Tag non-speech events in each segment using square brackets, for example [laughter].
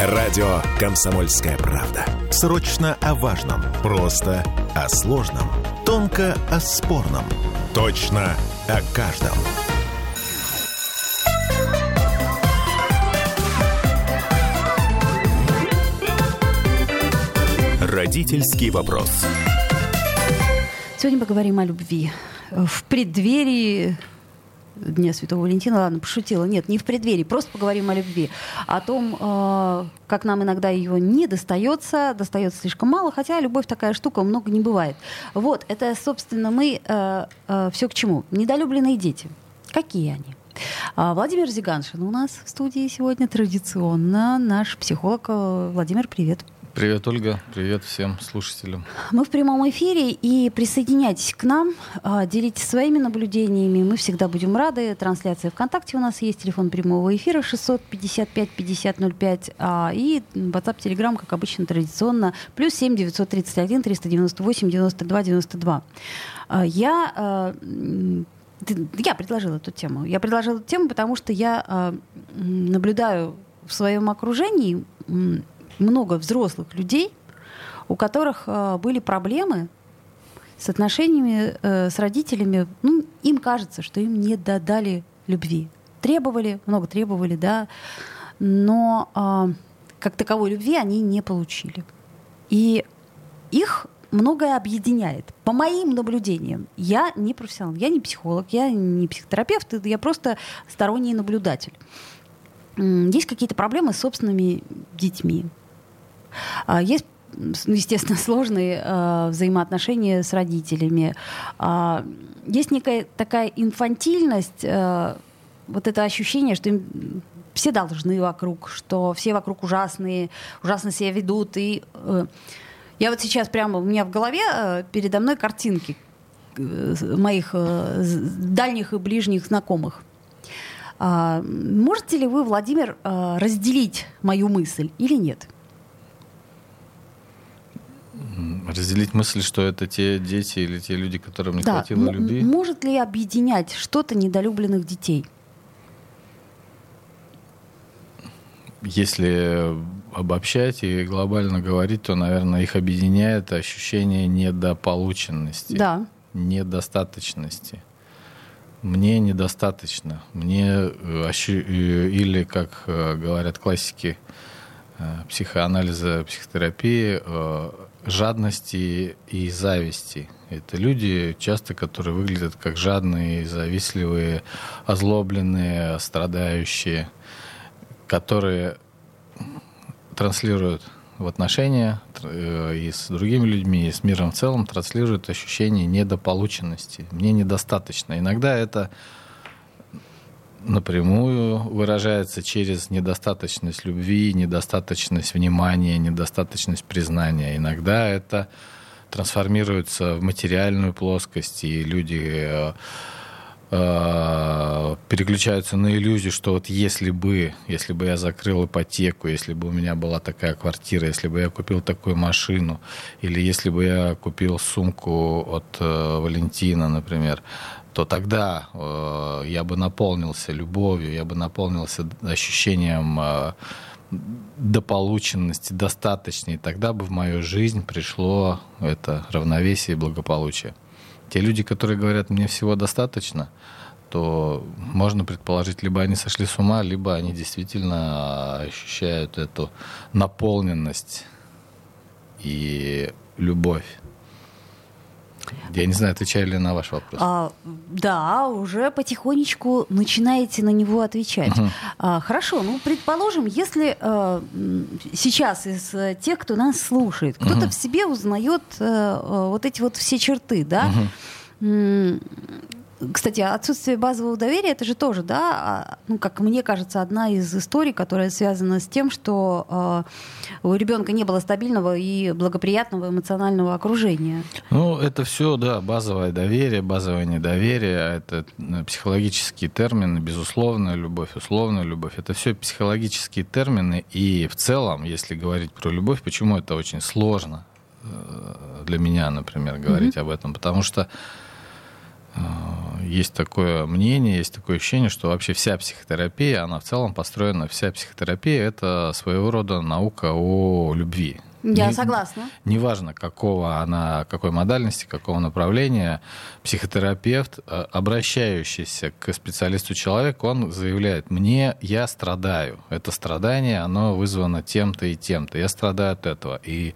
Радио «Комсомольская правда». Срочно о важном. Просто о сложном. Тонко о спорном. Точно о каждом. Родительский вопрос. Сегодня поговорим о любви. В преддверии Дня Святого Валентина, ладно, пошутила. Нет, не в преддверии, просто поговорим о любви. О том, э, как нам иногда ее не достается, достается слишком мало, хотя любовь такая штука, много не бывает. Вот, это, собственно, мы э, э, все к чему. Недолюбленные дети. Какие они? А, Владимир Зиганшин у нас в студии сегодня традиционно. Наш психолог. Владимир, привет. Привет, Ольга. Привет всем слушателям. Мы в прямом эфире, и присоединяйтесь к нам, а, делитесь своими наблюдениями. Мы всегда будем рады. Трансляция ВКонтакте у нас есть, телефон прямого эфира 655-5005, а, и WhatsApp, Telegram, как обычно, традиционно, плюс 7 931 398 92 92. Я а, я предложила эту тему. Я предложила эту тему, потому что я наблюдаю в своем окружении много взрослых людей, у которых э, были проблемы с отношениями э, с родителями. Ну, им кажется, что им не додали любви. Требовали, много требовали, да, но э, как таковой любви они не получили. И их многое объединяет. По моим наблюдениям, я не профессионал, я не психолог, я не психотерапевт, я просто сторонний наблюдатель. Есть какие-то проблемы с собственными детьми. А, есть ну, естественно, [laughs] сложные э, взаимоотношения с родителями. Э, есть некая такая инфантильность, э, вот это ощущение, что им все должны вокруг, что все вокруг ужасные, ужасно себя ведут. И э, я вот сейчас прямо у меня в голове э, передо мной картинки э, моих э, дальних и ближних знакомых. Э, можете ли вы, Владимир, э, разделить мою мысль или нет? Разделить мысль, что это те дети или те люди, которым не да. хватило любви? Может ли объединять что-то недолюбленных детей? Если обобщать и глобально говорить, то, наверное, их объединяет ощущение недополученности, да. недостаточности. Мне недостаточно. Мне э, э, или, как э, говорят классики психоанализа, психотерапии, жадности и зависти. Это люди часто, которые выглядят как жадные, завистливые, озлобленные, страдающие, которые транслируют в отношения э, и с другими людьми, и с миром в целом, транслируют ощущение недополученности. Мне недостаточно. Иногда это напрямую выражается через недостаточность любви, недостаточность внимания, недостаточность признания. Иногда это трансформируется в материальную плоскость, и люди э, э, переключаются на иллюзию, что вот если бы, если бы я закрыл ипотеку, если бы у меня была такая квартира, если бы я купил такую машину, или если бы я купил сумку от э, Валентина, например, то тогда э, я бы наполнился любовью, я бы наполнился ощущением э, дополученности, достаточней, тогда бы в мою жизнь пришло это равновесие и благополучие. Те люди, которые говорят, мне всего достаточно, то можно предположить, либо они сошли с ума, либо они действительно ощущают эту наполненность и любовь. Я не знаю, отвечаю ли на ваш вопрос. А, да, уже потихонечку начинаете на него отвечать. Угу. А, хорошо, ну, предположим, если а, сейчас из а, тех, кто нас слушает, кто-то угу. в себе узнает а, вот эти вот все черты, да, угу. Кстати, отсутствие базового доверия это же тоже, да, а, ну, как мне кажется, одна из историй, которая связана с тем, что э, у ребенка не было стабильного и благоприятного эмоционального окружения. Ну, это все, да, базовое доверие, базовое недоверие, это э, психологические термины, безусловно, любовь, условная любовь. Это все психологические термины, и в целом, если говорить про любовь, почему это очень сложно э, для меня, например, говорить mm-hmm. об этом, потому что есть такое мнение, есть такое ощущение, что вообще вся психотерапия, она в целом построена, вся психотерапия — это своего рода наука о любви. Я Не- согласна. Неважно, какого она, какой модальности, какого направления, психотерапевт, э, обращающийся к специалисту человек, он заявляет, мне, я страдаю. Это страдание, оно вызвано тем-то и тем-то. Я страдаю от этого. И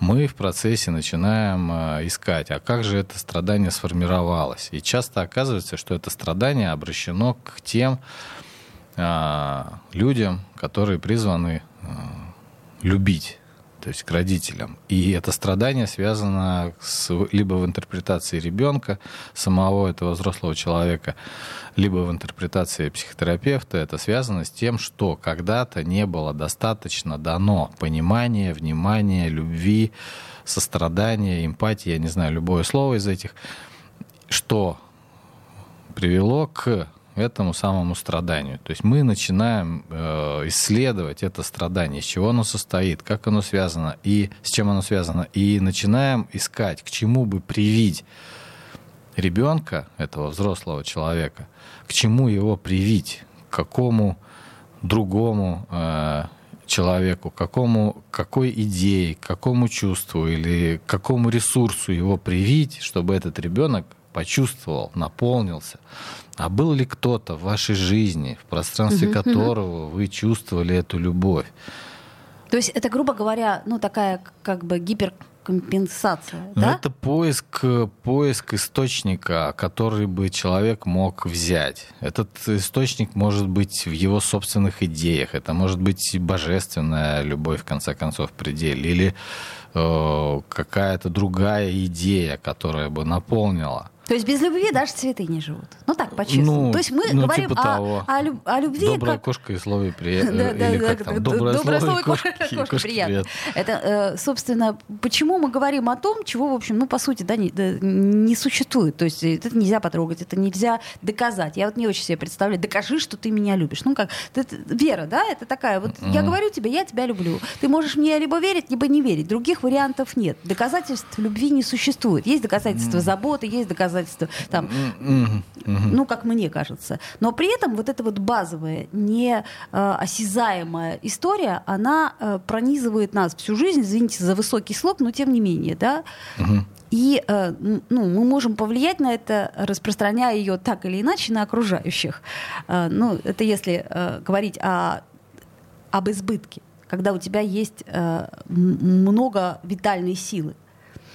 мы в процессе начинаем э, искать, а как же это страдание сформировалось. И часто оказывается, что это страдание обращено к тем а, людям, которые призваны а, любить то есть к родителям. И это страдание связано с, либо в интерпретации ребенка, самого этого взрослого человека, либо в интерпретации психотерапевта. Это связано с тем, что когда-то не было достаточно дано понимания, внимания, любви, сострадания, эмпатии, я не знаю, любое слово из этих, что привело к этому самому страданию. То есть мы начинаем э, исследовать это страдание, из чего оно состоит, как оно связано и с чем оно связано, и начинаем искать, к чему бы привить ребенка, этого взрослого человека, к чему его привить, к какому другому э, человеку, какому, какой идее, какому чувству или какому ресурсу его привить, чтобы этот ребенок почувствовал, наполнился. А был ли кто-то в вашей жизни, в пространстве которого вы чувствовали эту любовь? То есть это, грубо говоря, ну такая как бы гиперкомпенсация, Ну, да? Это поиск, поиск источника, который бы человек мог взять. Этот источник может быть в его собственных идеях. Это может быть божественная любовь, в конце концов, в пределе. Или э, какая-то другая идея, которая бы наполнила. То есть без любви даже цветы не живут. Ну так, по-честному. Ну, То есть мы ну, говорим типа о, о люб- о любви Добрая как... кошка и слове приятно. [laughs] да, Или да, да, да, Доброе, доброе слово и кошке приятно. Это, э, собственно, почему мы говорим о том, чего, в общем, ну, по сути, да, не, да, не существует. То есть это нельзя потрогать, это нельзя доказать. Я вот не очень себе представляю, докажи, что ты меня любишь. Ну, как, это, вера, да, это такая, вот я говорю тебе, я тебя люблю. Ты можешь мне либо верить, либо не верить. Других вариантов нет. Доказательств любви не существует. Есть доказательства заботы, есть доказательства там, Мгм, мгм. ну, как мне кажется. Но при этом вот эта вот базовая, неосязаемая история, она э, пронизывает нас всю жизнь, извините за высокий слог, но тем не менее, да. И э, ну, мы можем повлиять на это, распространяя ее так или иначе на окружающих. Э, ну, это если э, говорить о, об избытке, когда у тебя есть э, много витальной силы.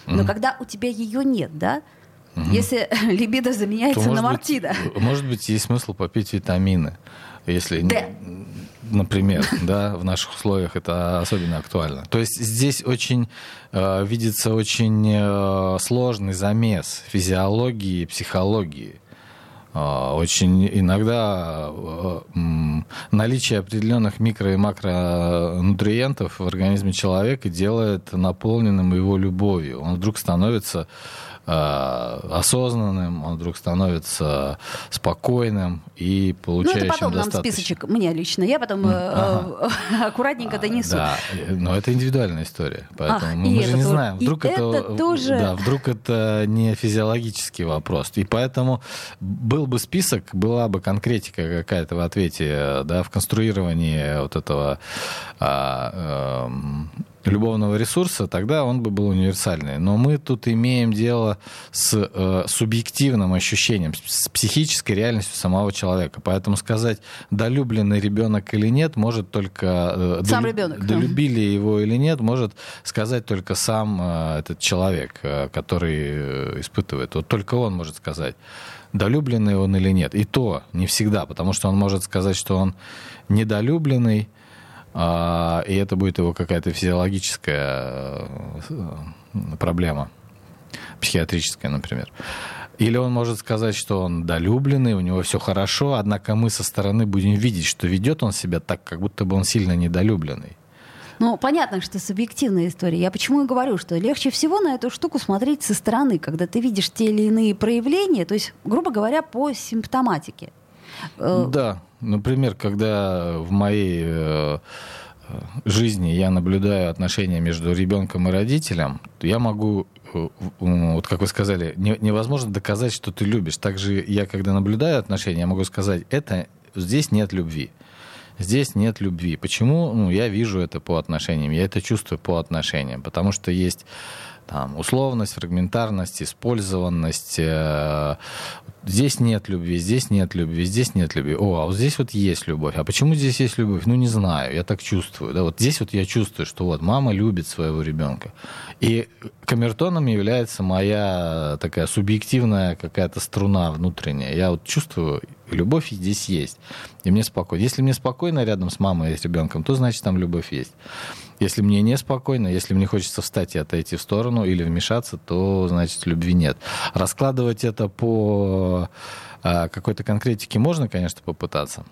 Но Мгм. когда у тебя ее нет, да, если [laughs] либидо То, заменяется на может быть, мартида. Может быть, есть смысл попить витамины. Если, Д. например, [laughs] да, в наших условиях это особенно актуально. То есть здесь очень э, видится очень э, сложный замес физиологии и психологии. Э, Очень иногда э, наличие определенных микро- и макронутриентов в организме человека делает наполненным его любовью. Он вдруг становится э, осознанным, он вдруг становится спокойным и Ну, это получающим потом нам списочек, мне лично. Я потом э, ага. [laughs] э, аккуратненько донесу. Да, но это индивидуальная история, поэтому мы, же не тоже- знаем, и вдруг это, это тоже- да, вдруг это не физиологический вопрос, и поэтому был бы список, была бы конкретика какая-то в ответе, да, в конструировании вот этого а, любовного ресурса, тогда он бы был универсальный. Но мы тут имеем дело с э, субъективным ощущением, с психической реальностью самого человека. Поэтому сказать, долюбленный ребенок или нет, может только... э, Сам долю- ребенок. Долюбили его или нет, может сказать только сам э, этот человек, э, который э, испытывает. Вот только он может сказать, долюбленный он или нет. И то не всегда, потому что он может сказать, что он недолюбленный, а, и это будет его какая-то физиологическая э, проблема, психиатрическая, например. Или он может сказать, что он долюбленный, у него все хорошо, однако мы со стороны будем видеть, что ведет он себя так, как будто бы он сильно недолюбленный. Ну, понятно, что субъективная история. Я почему и говорю, что легче всего на эту штуку смотреть со стороны, когда ты видишь те или иные проявления, то есть, грубо говоря, по симптоматике. Э, Да, например, когда в моей э, э, жизни я наблюдаю отношения между ребенком и родителем, я могу вот как вы сказали, невозможно доказать, что ты любишь. Также я, когда наблюдаю отношения, я могу сказать, это здесь нет любви. Здесь нет любви. Почему? Ну, я вижу это по отношениям, я это чувствую по отношениям. Потому что есть там, условность, фрагментарность, использованность. Э, здесь нет любви, здесь нет любви, здесь нет любви. О, а вот здесь вот есть любовь. А почему здесь есть любовь? Ну, не знаю, я так чувствую. Да, вот здесь вот я чувствую, что вот мама любит своего ребенка. И камертоном является моя такая субъективная какая-то струна внутренняя. Я вот чувствую, любовь здесь есть. И мне спокойно. Если мне спокойно рядом с мамой и с ребенком, то значит там любовь есть. Если мне неспокойно, если мне хочется встать и отойти в сторону или вмешаться, то значит любви нет. Раскладывать это по а, какой-то конкретике можно, конечно, попытаться.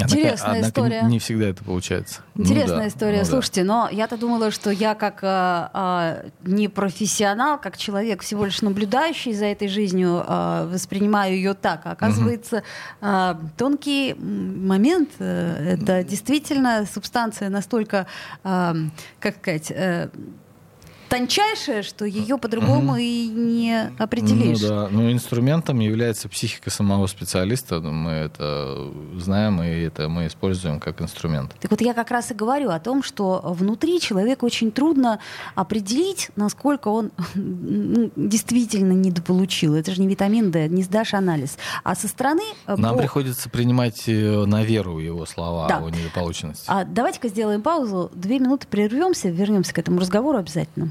Интересная однако, история. Не всегда это получается. Интересная ну, да, история. Ну, Слушайте, да. но я-то думала, что я как а, а, не профессионал, как человек, всего лишь наблюдающий за этой жизнью, а, воспринимаю ее так. А оказывается, а, тонкий момент а, это действительно субстанция настолько, а, как сказать, а, тончайшая, что ее по-другому угу. и не определишь. Ну да, но инструментом является психика самого специалиста. Мы это знаем, и это мы используем как инструмент. Так вот я как раз и говорю о том, что внутри человеку очень трудно определить, насколько он ну, действительно недополучил. Это же не витамин D, не сдашь анализ. А со стороны... Э, Нам по... приходится принимать э, на веру его слова да. о недополученности. А давайте-ка сделаем паузу, две минуты прервемся, вернемся к этому разговору обязательно.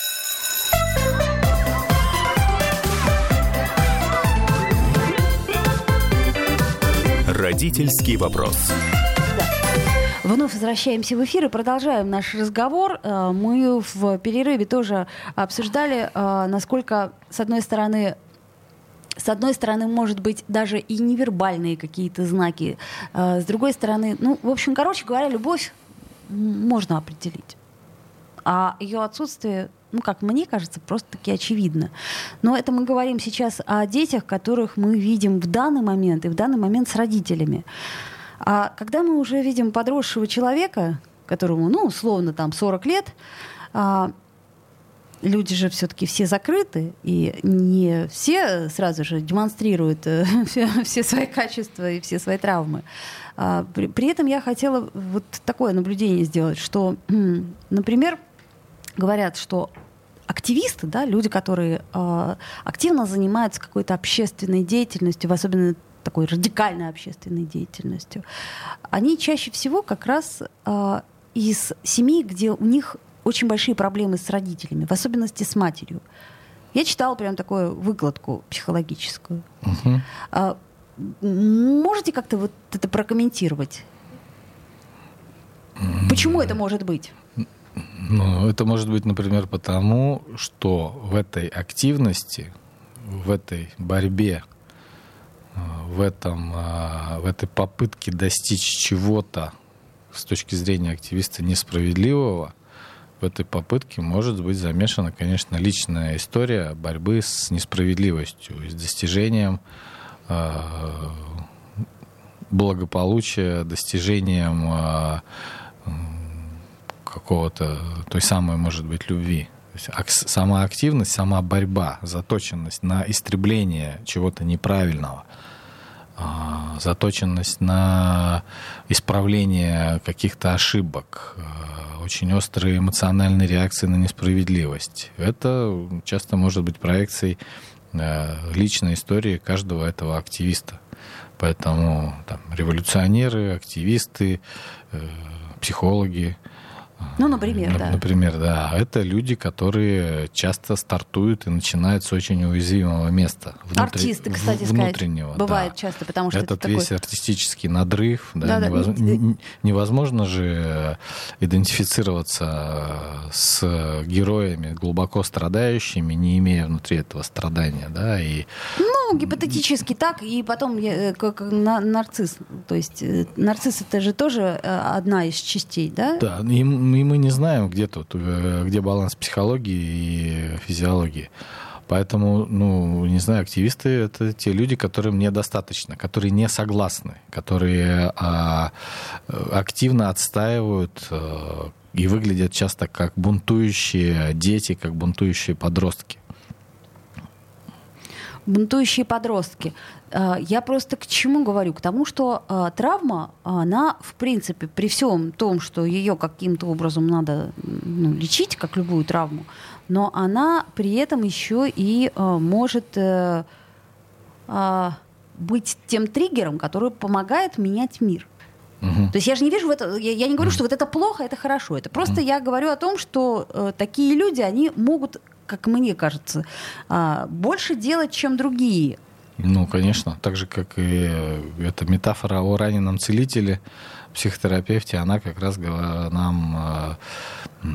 Родительский вопрос. Вновь возвращаемся в эфир и продолжаем наш разговор. Э, мы в перерыве тоже обсуждали, э, насколько, с одной стороны, с одной стороны, может быть, даже и невербальные какие-то знаки. Э, с другой стороны, ну, в общем, короче говоря, любовь можно определить. А ее отсутствие, ну, как мне кажется, просто-таки очевидно. Но это мы говорим сейчас о детях, которых мы видим в данный момент и в данный момент с родителями. А когда мы уже видим подросшего человека, которому, ну, условно, там 40 лет, а, люди же все-таки все закрыты, и не все сразу же демонстрируют э, [laughs] все, все свои качества и все свои травмы. А, при, при этом я хотела вот такое наблюдение сделать, что, например, говорят, что активисты, да, люди, которые э, активно занимаются какой-то общественной деятельностью, в особенно такой радикальной общественной деятельностью, они чаще всего как раз э, из семей, где у них очень большие проблемы с родителями, в особенности с матерью. Я читала прям такую выкладку психологическую. Угу. А, можете как-то вот это прокомментировать? Почему это может быть? Ну, это может быть, например, потому, что в этой активности, в этой борьбе в, этом, а, в этой попытке достичь чего-то с точки зрения активиста несправедливого, в этой попытке может быть замешана, конечно, личная история борьбы с несправедливостью, с достижением а, благополучия, достижением какого-то той самой, может быть, любви. Сама активность, сама борьба, заточенность на истребление чего-то неправильного, а, заточенность на исправление каких-то ошибок, а, очень острые эмоциональные реакции на несправедливость. Это часто может быть проекцией а, личной истории каждого этого активиста. Поэтому там, революционеры, активисты, э, психологи, ну, например, да. Например, да. Это люди, которые часто стартуют и начинают с очень уязвимого места. Внутри, Артисты, кстати внутреннего, сказать. Бывает да. часто, потому что Этот это весь такой... артистический надрыв. Да, да, невоз... да. Невозможно же идентифицироваться с героями, глубоко страдающими, не имея внутри этого страдания. Да, и... Ну, гипотетически так, и потом я, как на, нарцисс. То есть нарцисс это же тоже одна из частей, да? Да, и, и мы не знаем, где тут, где баланс психологии и физиологии. Поэтому, ну, не знаю, активисты — это те люди, которым недостаточно, которые не согласны, которые а, активно отстаивают а, и выглядят часто как бунтующие дети, как бунтующие подростки. Бунтующие подростки. А, я просто к чему говорю? К тому, что а, травма, она, в принципе, при всем том, что ее каким-то образом надо ну, лечить, как любую травму, но она при этом еще и э, может э, быть тем триггером, который помогает менять мир. Угу. То есть я же не вижу в это, я, я не говорю, что вот это плохо, это хорошо. Это просто угу. я говорю о том, что э, такие люди, они могут, как мне кажется, э, больше делать, чем другие. Ну, конечно, так же, как и э, эта метафора о раненом целителе, психотерапевте, она как раз нам э,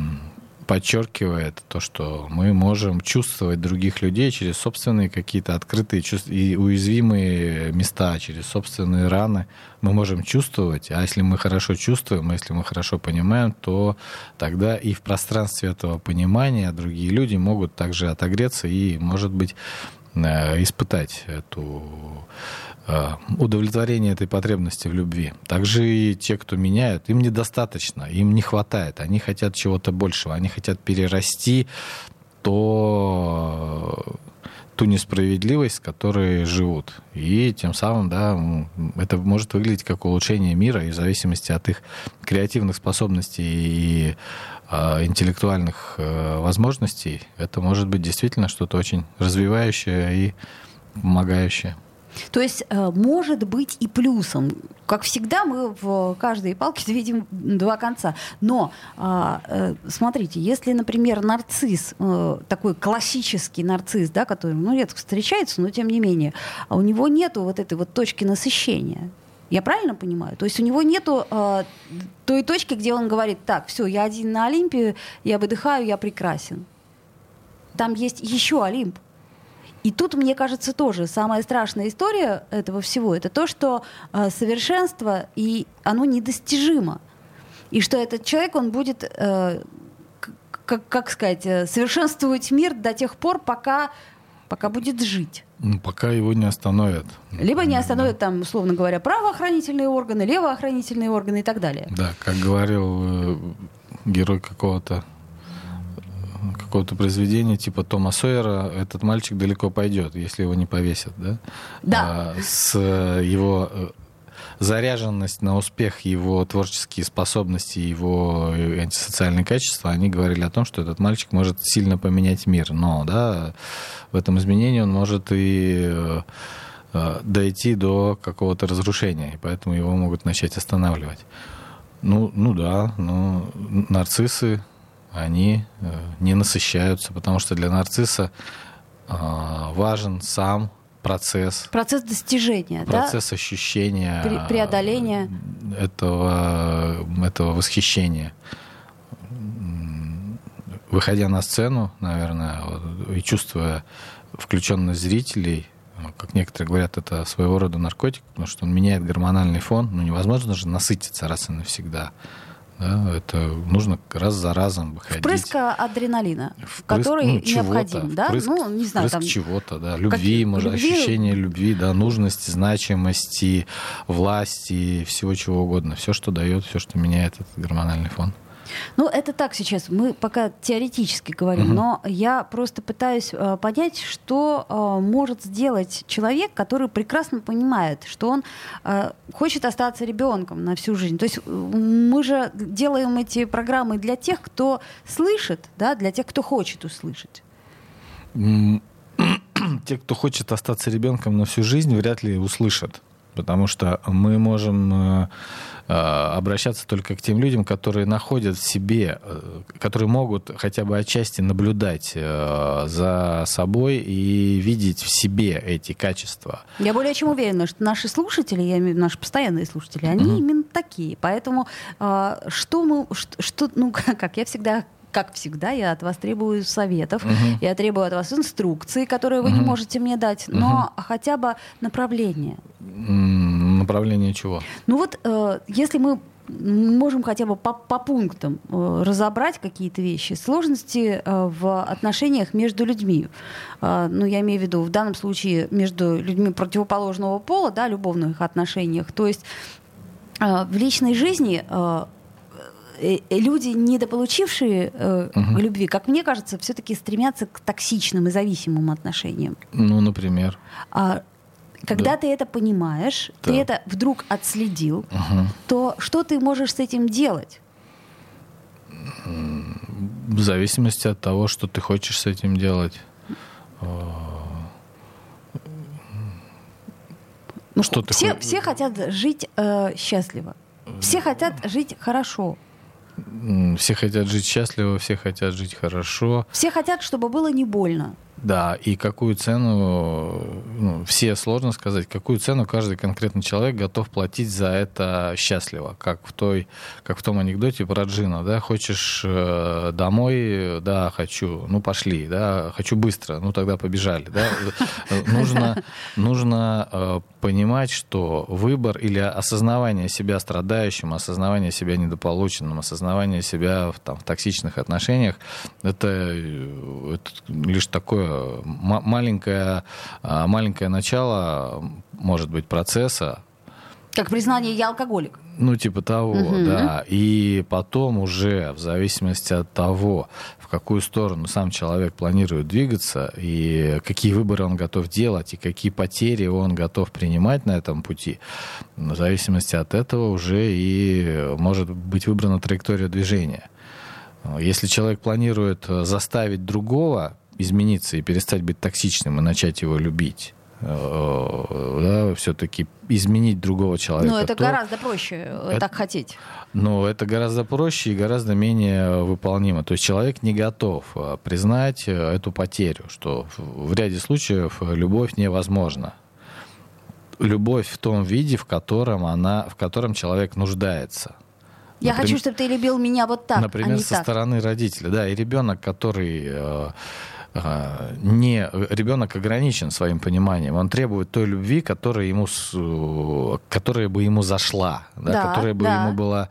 подчеркивает то, что мы можем чувствовать других людей через собственные какие-то открытые и уязвимые места, через собственные раны. Мы можем чувствовать, а если мы хорошо чувствуем, если мы хорошо понимаем, то тогда и в пространстве этого понимания другие люди могут также отогреться и, может быть, испытать эту Э, удовлетворение этой потребности в любви. Также и те, кто меняют, им недостаточно, им не хватает, они хотят чего-то большего, они хотят перерасти то ту несправедливость, с которой живут. И тем самым, да, это может выглядеть как улучшение мира, и в зависимости от их креативных способностей и э, интеллектуальных э, возможностей, это может быть действительно что-то очень развивающее и помогающее. То есть э, может быть и плюсом. Как всегда, мы в каждой палке видим два конца. Но а, э, смотрите, если, например, нарцисс, э, такой классический нарцисс, да, который ну, редко встречается, но тем не менее, а у него нету вот этой вот точки насыщения. Я правильно понимаю? То есть у него нету э, той точки, где он говорит, так, все, я один на Олимпе, я выдыхаю, я прекрасен. Там есть еще Олимп. И тут, мне кажется, тоже самая страшная история этого всего это то, что э, совершенство и оно недостижимо. И что этот человек, он будет, э, как, как сказать, э, совершенствовать мир до тех пор, пока, пока будет жить. Ну, пока его не остановят. Либо не остановят, там, условно говоря, правоохранительные органы, левоохранительные органы и так далее. Да, как говорил э, герой какого-то какого-то произведения типа Тома Сойера этот мальчик далеко пойдет, если его не повесят, да? Да. А, с э, его э, заряженность на успех, его творческие способности, его э, антисоциальные качества, они говорили о том, что этот мальчик может сильно поменять мир. Но да, в этом изменении он может и дойти до какого-то разрушения, и поэтому его могут начать останавливать. Ну, ну да, ну, нарциссы, они э, не насыщаются, потому что для нарцисса э, важен сам процесс. Процесс достижения, процесс да? ощущения. Пре- преодоления. Этого, этого восхищения. Выходя на сцену, наверное, и чувствуя включенность зрителей, как некоторые говорят, это своего рода наркотик, потому что он меняет гормональный фон. Ну, невозможно же насытиться раз и навсегда. Да, это нужно раз за разом выходить. Впрыск адреналина, впрыск, который ну, необходим, да? Впрыск, ну, не знаю, там... чего-то, да, любви, как... может, любви... ощущение любви, да, нужности, значимости, власти, всего чего угодно. Все, что дает, все, что меняет этот гормональный фон. Ну, это так сейчас. Мы пока теоретически говорим, угу. но я просто пытаюсь э, понять, что э, может сделать человек, который прекрасно понимает, что он э, хочет остаться ребенком на всю жизнь. То есть мы же делаем эти программы для тех, кто слышит, да, для тех, кто хочет услышать. [clears throat] Те, кто хочет остаться ребенком на всю жизнь, вряд ли услышат. Потому что мы можем э, э, обращаться только к тем людям, которые находят в себе, э, которые могут хотя бы отчасти наблюдать за собой и видеть в себе эти качества. Я более чем уверена, что наши слушатели, я имею в виду наши постоянные слушатели, они mm-hmm. именно такие. Поэтому что мы, что, ну [laughs] как, я всегда как всегда, я от вас требую советов, Мгм. я требую от вас инструкции, которые вы не Мгм. можете мне дать, но хотя бы направление. Направление чего? Ну вот, э, если мы можем хотя бы по, по пунктам э, разобрать какие-то вещи, сложности э, в отношениях между людьми. Э, ну, я имею в виду в данном случае между людьми противоположного пола, да, любовных отношениях. То есть э, в личной жизни э, люди, недополучившие э, Мгм. любви, как мне кажется, все-таки стремятся к токсичным и зависимым отношениям. Ну, например. А когда Да. ты это понимаешь, Да. ты это вдруг отследил, Мгм. то что ты можешь с этим делать? В зависимости от того, что ты хочешь с этим делать. Ну, Что ты все, хо- все хотят жить э, счастливо. Все хотят жить хорошо. Все хотят жить счастливо, все хотят жить хорошо. Все хотят, чтобы было не больно. Да, и какую цену, ну, все сложно сказать, какую цену каждый конкретный человек готов платить за это счастливо, как в той, как в том анекдоте про Джина, да, хочешь э, домой, да, хочу, ну пошли, да, хочу быстро, ну тогда побежали, да, Э, нужно, нужно э, понимать, что выбор или осознавание себя страдающим, осознавание себя недополученным, осознавание себя в, там, в токсичных отношениях, это, э, это лишь такое маленькое, а, маленькое начало, может быть, процесса, Как признание «я алкоголик». ну, типа того, Мгм. да. И потом уже, в зависимости от того, в какую сторону сам человек планирует двигаться, и какие выборы он готов делать, и какие потери он готов принимать на этом пути, в зависимости от этого уже и может быть выбрана траектория движения. Если человек планирует э, заставить другого измениться и перестать быть токсичным и начать его любить, э, да, все-таки изменить другого человека. Но это то- гораздо проще э, Это- так хотеть. но это гораздо проще и гораздо менее выполнимо. То есть человек не готов э, признать эту потерю, что в ряде случаев любовь невозможна. Любовь в том виде, в котором она, в котором человек нуждается. Я Например- хочу, чтобы ты любил меня вот так, Например, а не со так. стороны родителя. Да, и ребенок, который не ребенок ограничен своим пониманием, он требует той любви, которая ему, э, которая бы ему зашла, да, Да, которая бы да. ему была,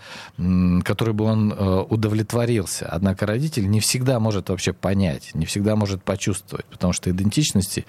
которой бы он э, удовлетворился. Однако родитель не всегда может вообще понять, не всегда может почувствовать, потому что идентичности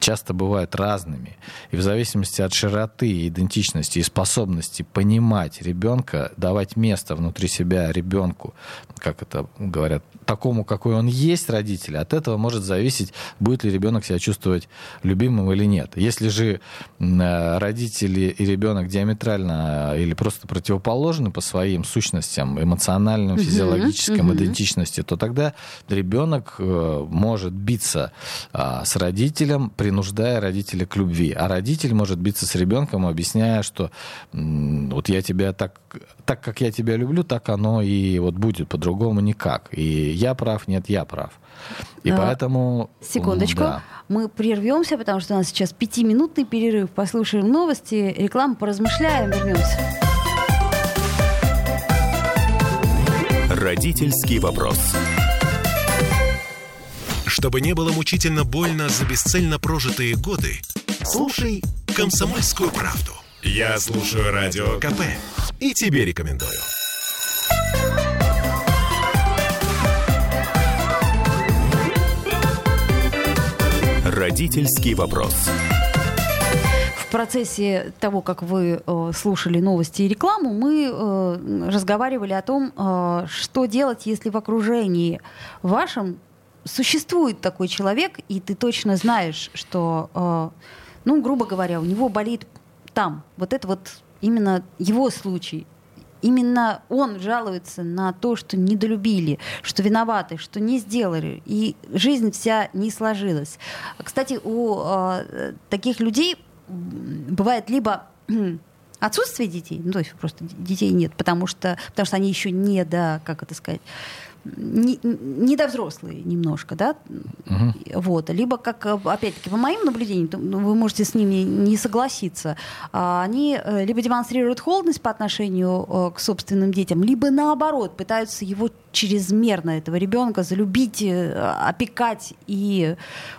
часто бывают разными. И в зависимости от широты идентичности и способности понимать ребенка, давать место внутри себя ребенку, как это говорят, такому, какой он есть родитель, от этого может зависеть, будет ли ребенок себя чувствовать любимым или нет. Если же э, родители и ребенок диаметрально э, или просто противоположны по своим сущностям, эмоциональным, физиологическим, мгм. идентичности, то тогда ребенок э, может биться а, с родителем, принуждая родителя к любви. А родитель может биться с ребенком, объясняя, что вот я тебя так, так, как я тебя люблю, так оно и вот будет, по-другому никак. И я прав, нет, я прав. И А, поэтому... Секундочку. да. Мы прервемся, потому что у нас сейчас пятиминутный перерыв. Послушаем новости, рекламу, поразмышляем, вернемся. Родительский вопрос. Чтобы не было мучительно больно за бесцельно прожитые годы, слушай «Комсомольскую правду». Я слушаю Радио КП и тебе рекомендую. Родительский вопрос. В процессе того, как вы э, слушали новости и рекламу, мы э, разговаривали о том, э, что делать, если в окружении вашем существует такой человек, и ты точно знаешь, что, э, ну, грубо говоря, у него болит там. Вот это вот именно его случай. Именно он жалуется на то, что недолюбили, что виноваты, что не сделали, и жизнь вся не сложилась. Кстати, у э, таких людей бывает либо [clears throat] Отсутствие детей, ну, то есть просто детей нет, потому что, потому что они еще не до, как это сказать, не, не до взрослые немножко, да, угу. вот, либо как, опять-таки, по моим наблюдениям, вы можете с ними не согласиться, а, они э, либо демонстрируют холодность по отношению э, к собственным детям, либо наоборот пытаются его чрезмерно этого ребенка залюбить, э, опекать и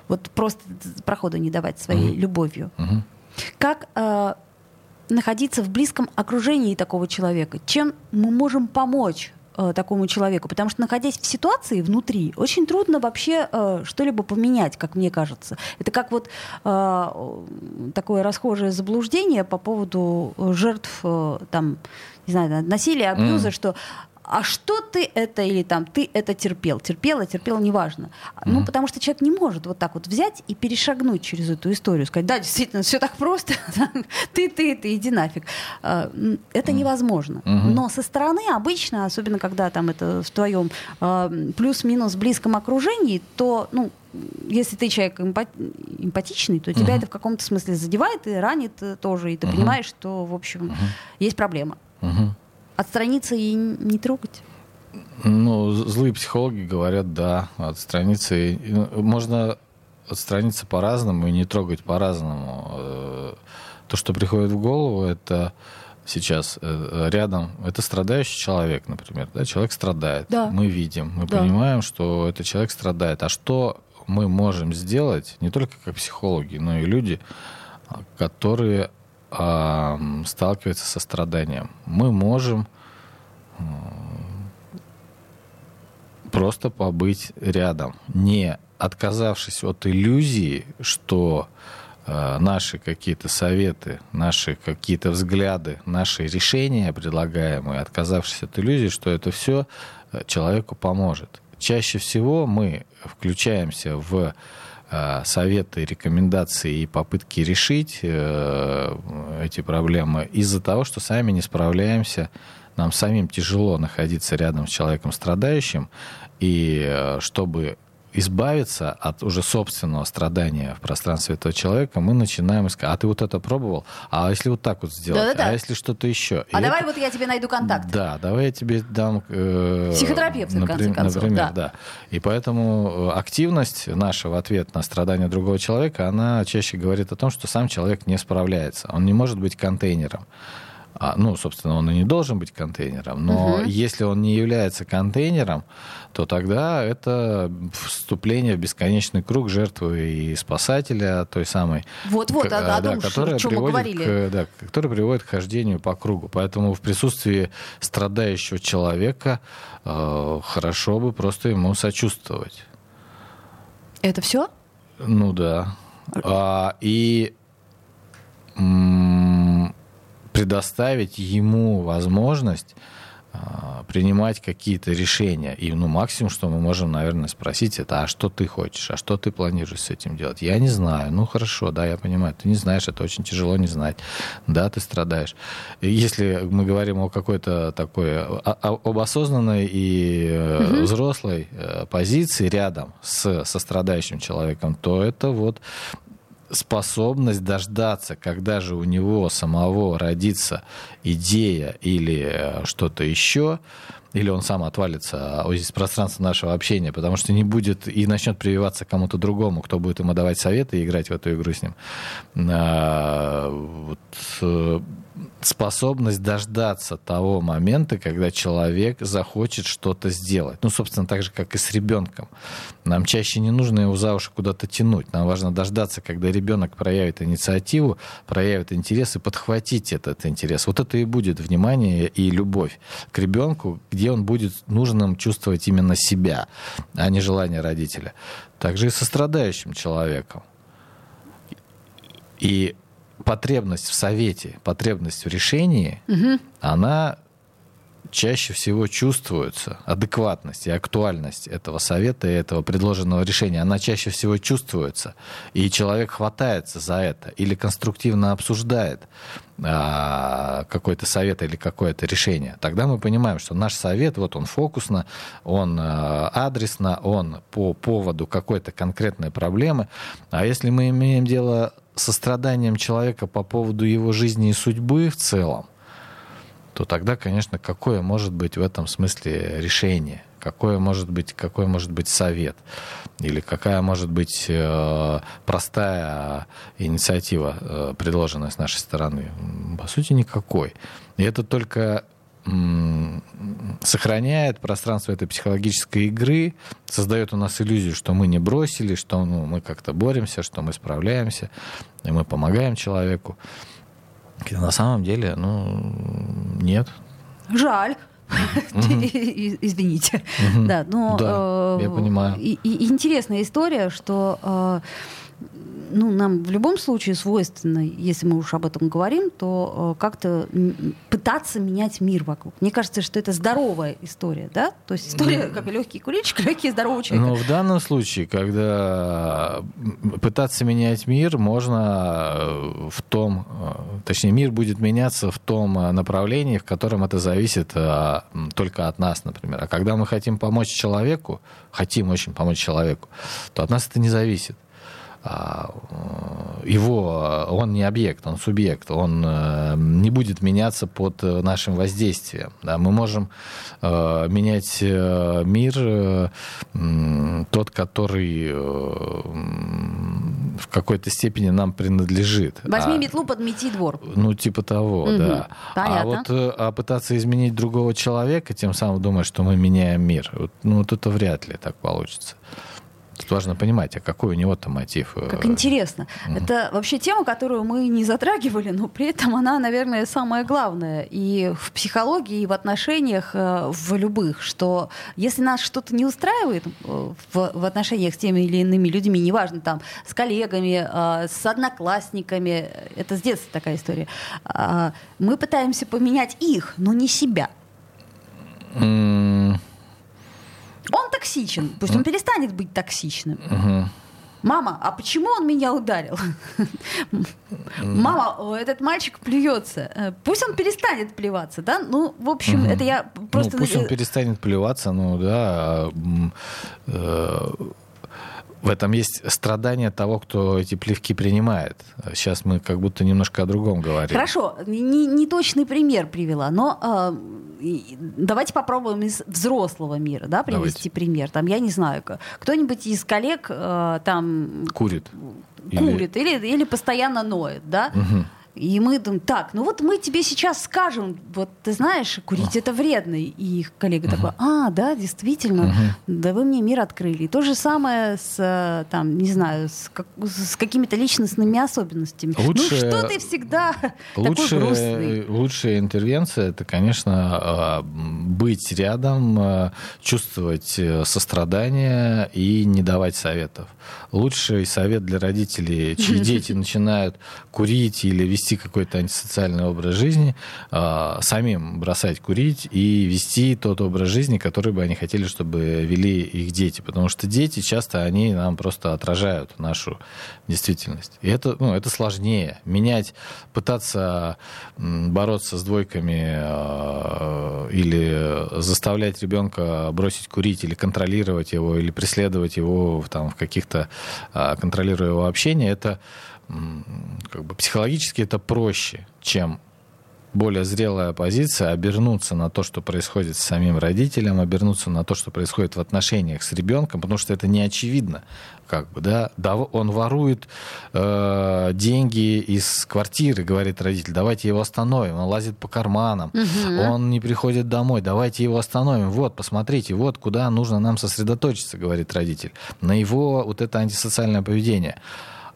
вот просто прохода не давать своей угу. любовью. Угу. Как находиться в близком окружении такого человека? Чем мы можем помочь э, такому человеку, потому что находясь в ситуации внутри, очень трудно вообще э, что-либо поменять, как мне кажется. Это как вот э, такое расхожее заблуждение по поводу жертв э, там не знаю, насилия, абьюза, mm. что а что ты это или там ты это терпел, терпела, терпела, неважно. Mm-hmm. Ну, потому что человек не может вот так вот взять и перешагнуть через эту историю, сказать, да, действительно, все так просто, [laughs] ты, ты, ты, иди нафиг. А, это невозможно. Mm-hmm. Но со стороны обычно, особенно когда там это в твоем а, плюс-минус близком окружении, то, ну, если ты человек эмпатичный, то тебя uh-huh. это в каком-то смысле задевает и ранит э, тоже, и ты uh-huh. понимаешь, что, в общем, uh-huh. есть проблема. Uh-huh. Отстраниться и не трогать? Ну, злые психологи говорят, да, отстраниться. И, ну, можно отстраниться по-разному и не трогать по-разному. Э, то, что приходит в голову, это сейчас э, рядом, это страдающий человек, например, да, человек страдает, да. мы видим, мы да. понимаем, что этот человек страдает. А что мы можем сделать, не только как психологи, но и люди, которые э, сталкивается со страданием. Мы можем э, просто побыть рядом, не отказавшись от иллюзии, что э, наши какие-то советы, наши какие-то взгляды, наши решения предлагаемые, отказавшись от иллюзии, что это все э, человеку поможет. Чаще всего мы включаемся в советы, рекомендации и попытки решить э, эти проблемы из-за того, что сами не справляемся, нам самим тяжело находиться рядом с человеком страдающим, и э, чтобы избавиться от уже собственного страдания в пространстве этого человека, мы начинаем искать, а ты вот это пробовал? А если вот так вот сделать? Да-да-да. А если что-то еще? А И давай это... вот я тебе найду контакт. Да, давай я тебе дам... Э, Психотерапевт, в конце концов. Например, да. да. И поэтому активность наша в ответ на страдания другого человека, она чаще говорит о том, что сам человек не справляется. Он не может быть контейнером. А, ну, собственно, он и не должен быть контейнером, но угу. если он не является контейнером, то тогда это вступление в бесконечный круг жертвы и спасателя той самой, вот-вот, к, о, о да, которая приводит к, да, который приводит к хождению по кругу. Поэтому в присутствии страдающего человека э, хорошо бы просто ему сочувствовать. Это все? Ну да. А, и предоставить ему возможность а, принимать какие-то решения. И ну, максимум, что мы можем, наверное, спросить, это, а что ты хочешь, а что ты планируешь с этим делать? Я не знаю. Ну, хорошо, да, я понимаю. Ты не знаешь, это очень тяжело не знать. Да, ты страдаешь. И если мы говорим о какой-то такой, об осознанной и угу. взрослой э, позиции рядом с, со страдающим человеком, то это вот способность дождаться, когда же у него самого родится идея или э, что-то еще, или он сам отвалится из пространства нашего общения, потому что не будет и начнет прививаться кому-то другому, кто будет ему давать советы и играть в эту игру с ним. А, вот, э, способность дождаться того момента, когда человек захочет что-то сделать. Ну, собственно, так же, как и с ребенком. Нам чаще не нужно его за уши куда-то тянуть. Нам важно дождаться, когда ребенок проявит инициативу, проявит интерес и подхватить этот интерес. Вот это и будет внимание и любовь к ребенку, где он будет нужным чувствовать именно себя, а не желание родителя. Также и со страдающим человеком. И потребность в совете, потребность в решении, угу. она чаще всего чувствуется, адекватность и актуальность этого совета и этого предложенного решения, она чаще всего чувствуется. И человек хватается за это или конструктивно обсуждает а, какой-то совет или какое-то решение. Тогда мы понимаем, что наш совет, вот он фокусно, он а, адресно, он по поводу какой-то конкретной проблемы. А если мы имеем дело состраданием человека по поводу его жизни и судьбы в целом, то тогда, конечно, какое может быть в этом смысле решение? Какое может быть, какой может быть совет? Или какая может быть э, простая инициатива, э, предложенная с нашей стороны? По сути, никакой. И это только сохраняет пространство этой психологической игры, создает у нас иллюзию, что мы не бросили, что ну, мы как-то боремся, что мы справляемся, и мы помогаем человеку. На самом деле, ну, нет. Жаль. Извините. Да, но... Да, я э, понимаю. И, интересная история, что э, ну, нам в любом случае свойственно, если мы уж об этом говорим, то э, как-то пытаться менять мир вокруг. Мне кажется, что это здоровая история, да? То есть история, как [laughs] и легкий курильщик, легкий здоровый человек. Ну, в данном случае, когда пытаться менять мир, можно э, в том, э, точнее, мир будет меняться в том направлении, в котором это зависит только от нас, например. А когда мы хотим помочь человеку, хотим очень помочь человеку, то от нас это не зависит. А, его, он не объект, он субъект, он э, не будет меняться под нашим воздействием. Да? Мы можем э, менять э, мир, тот, который в какой-то степени нам принадлежит. Возьми а, метлу, подмети двор. Ну, типа того, угу. да. Понятно. А вот а пытаться изменить другого человека, тем самым думая, что мы меняем мир, ну, вот это вряд ли так получится. Тут важно понимать, а какой у него-то мотив. Э, как интересно. Mm. Это вообще тема, которую мы не затрагивали, но при этом она, наверное, самая главная и в психологии, и в отношениях, э, в любых, что если нас что-то не устраивает э, в, в отношениях с теми или иными людьми, неважно, там, с коллегами, с одноклассниками, это с детства такая история, мы пытаемся поменять их, но не себя. Mm. Он токсичен. Пусть он перестанет быть токсичным. Мама, а почему он меня ударил? Мама, этот мальчик плюется. Э, пусть он перестанет плеваться, да? Ну, в общем, это я просто... Ну, пусть он перестанет плеваться, ну да. Э, в этом есть страдание того, кто эти плевки принимает. Сейчас мы как будто немножко о другом говорим. Хорошо, не, не точный пример привела, но э, давайте попробуем из взрослого мира да, привести давайте. пример. Там, я не знаю, кто-нибудь из коллег э, там... Курит. Курит или, или, или постоянно ноет, да? Угу. И мы думаем, так, ну вот мы тебе сейчас скажем, вот ты знаешь, курить это вредно. И их коллега uh-huh. такой, а, да, действительно, uh-huh. да вы мне мир открыли. И то же самое с, э, там, не знаю, с, как, с какими-то личностными особенностями. Лучшая, ну что ты всегда лучшая, [laughs] такой грустный? Лучшая интервенция, это, конечно, а, быть рядом, а, чувствовать э, сострадание и не давать советов. Лучший совет для родителей, чьи [laughs] дети начинают курить или вести вести какой-то антисоциальный образ жизни, э, самим бросать курить и вести тот образ жизни, который бы они хотели, чтобы вели их дети. Потому что дети часто, они нам просто отражают нашу действительность. И это, ну, это сложнее. Менять, пытаться бороться с двойками э, или заставлять ребенка бросить курить или контролировать его, или преследовать его там, в каких-то, э, контролируя его общение, это как бы психологически это проще, чем более зрелая позиция обернуться на то, что происходит с самим родителем, обернуться на то, что происходит в отношениях с ребенком, потому что это не очевидно. Как бы, да? да он ворует э, деньги из квартиры, говорит родитель, давайте его остановим. Он лазит по карманам, угу. он не приходит домой, давайте его остановим. Вот, посмотрите, вот куда нужно нам сосредоточиться, говорит родитель, на его вот это антисоциальное поведение.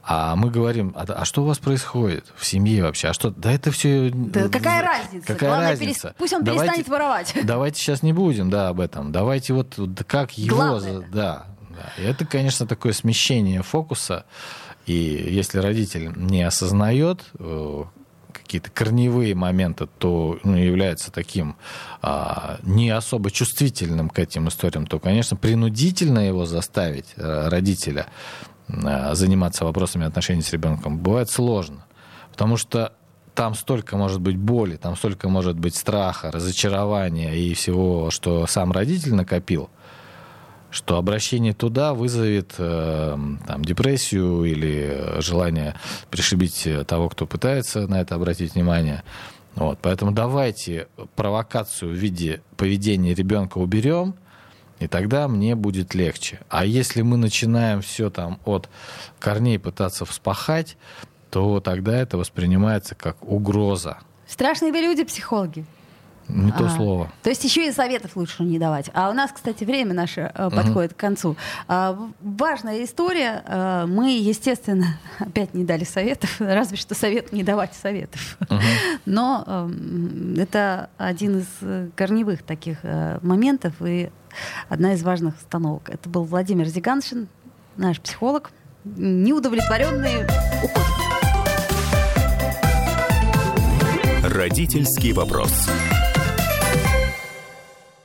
А мы говорим, а, а что у вас происходит в семье вообще? А что? Да это все... Да какая разница? Какая Главное, разница? Перес... Пусть он давайте, перестанет воровать. [laughs] Давайте сейчас не будем, да, об этом. Давайте вот как его... Главное. Да, да. И это, конечно, такое смещение фокуса. И если родитель не осознает э, какие-то корневые моменты, то ну, является таким а, не особо чувствительным к этим историям, то, конечно, принудительно его заставить, э, родителя, заниматься вопросами отношений с ребенком, бывает сложно. Потому что там столько может быть боли, там столько может быть страха, разочарования и всего, что сам родитель накопил, что обращение туда вызовет э, там, депрессию или желание пришибить того, кто пытается на это обратить внимание. Вот, поэтому давайте провокацию в виде поведения ребенка уберем, и тогда мне будет легче. А если мы начинаем все там от корней пытаться вспахать, то тогда это воспринимается как угроза. Страшные вы люди, психологи. Не то а, слово. То есть еще и советов лучше не давать. А у нас, кстати, время наше э, подходит угу. к концу. А, важная история. А, мы, естественно, [laughs] опять не дали советов, [laughs] разве что совет не давать советов. Угу. [laughs] Но а, это один из корневых таких а, моментов и одна из важных установок. Это был Владимир Зиганшин, наш психолог. Неудовлетворенные уходят. Родительский вопрос.